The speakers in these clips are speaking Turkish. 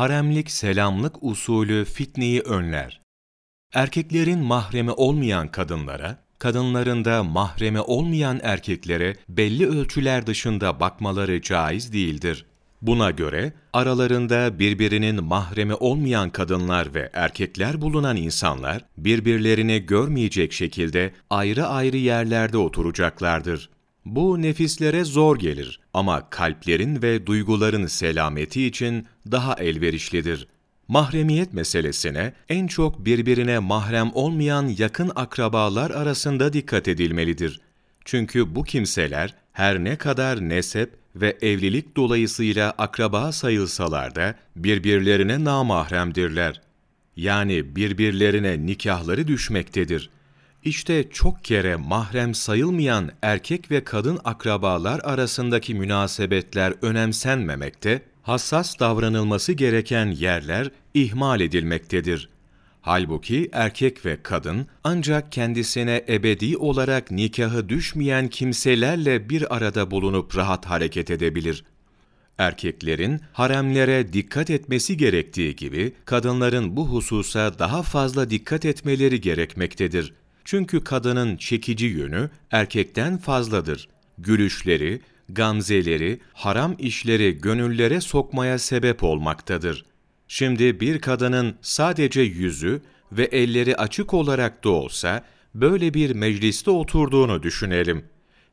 haremlik selamlık usulü fitneyi önler. Erkeklerin mahremi olmayan kadınlara, kadınların da mahremi olmayan erkeklere belli ölçüler dışında bakmaları caiz değildir. Buna göre aralarında birbirinin mahremi olmayan kadınlar ve erkekler bulunan insanlar birbirlerini görmeyecek şekilde ayrı ayrı yerlerde oturacaklardır. Bu nefislere zor gelir ama kalplerin ve duyguların selameti için daha elverişlidir. Mahremiyet meselesine en çok birbirine mahrem olmayan yakın akrabalar arasında dikkat edilmelidir. Çünkü bu kimseler her ne kadar nesep ve evlilik dolayısıyla akraba sayılsalar da birbirlerine namahremdirler. Yani birbirlerine nikahları düşmektedir. İşte çok kere mahrem sayılmayan erkek ve kadın akrabalar arasındaki münasebetler önemsenmemekte, hassas davranılması gereken yerler ihmal edilmektedir. Halbuki erkek ve kadın ancak kendisine ebedi olarak nikahı düşmeyen kimselerle bir arada bulunup rahat hareket edebilir. Erkeklerin haremlere dikkat etmesi gerektiği gibi kadınların bu hususa daha fazla dikkat etmeleri gerekmektedir. Çünkü kadının çekici yönü erkekten fazladır. Gülüşleri, gamzeleri, haram işleri gönüllere sokmaya sebep olmaktadır. Şimdi bir kadının sadece yüzü ve elleri açık olarak da olsa böyle bir mecliste oturduğunu düşünelim.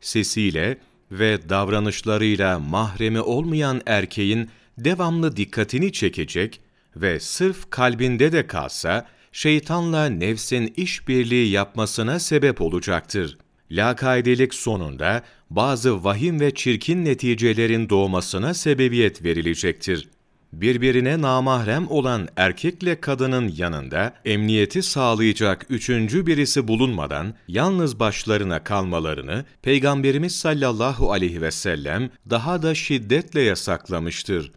Sesiyle ve davranışlarıyla mahremi olmayan erkeğin devamlı dikkatini çekecek ve sırf kalbinde de kalsa şeytanla nefsin işbirliği yapmasına sebep olacaktır. Lakaydelik sonunda bazı vahim ve çirkin neticelerin doğmasına sebebiyet verilecektir birbirine namahrem olan erkekle kadının yanında emniyeti sağlayacak üçüncü birisi bulunmadan yalnız başlarına kalmalarını Peygamberimiz sallallahu aleyhi ve sellem daha da şiddetle yasaklamıştır.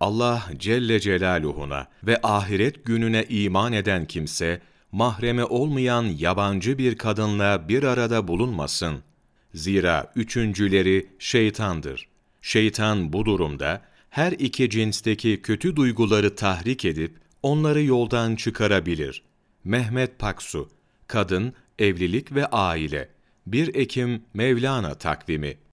Allah Celle Celaluhu'na ve ahiret gününe iman eden kimse, mahreme olmayan yabancı bir kadınla bir arada bulunmasın. Zira üçüncüleri şeytandır. Şeytan bu durumda, her iki cinsteki kötü duyguları tahrik edip onları yoldan çıkarabilir. Mehmet Paksu, Kadın, Evlilik ve Aile 1 Ekim Mevlana Takvimi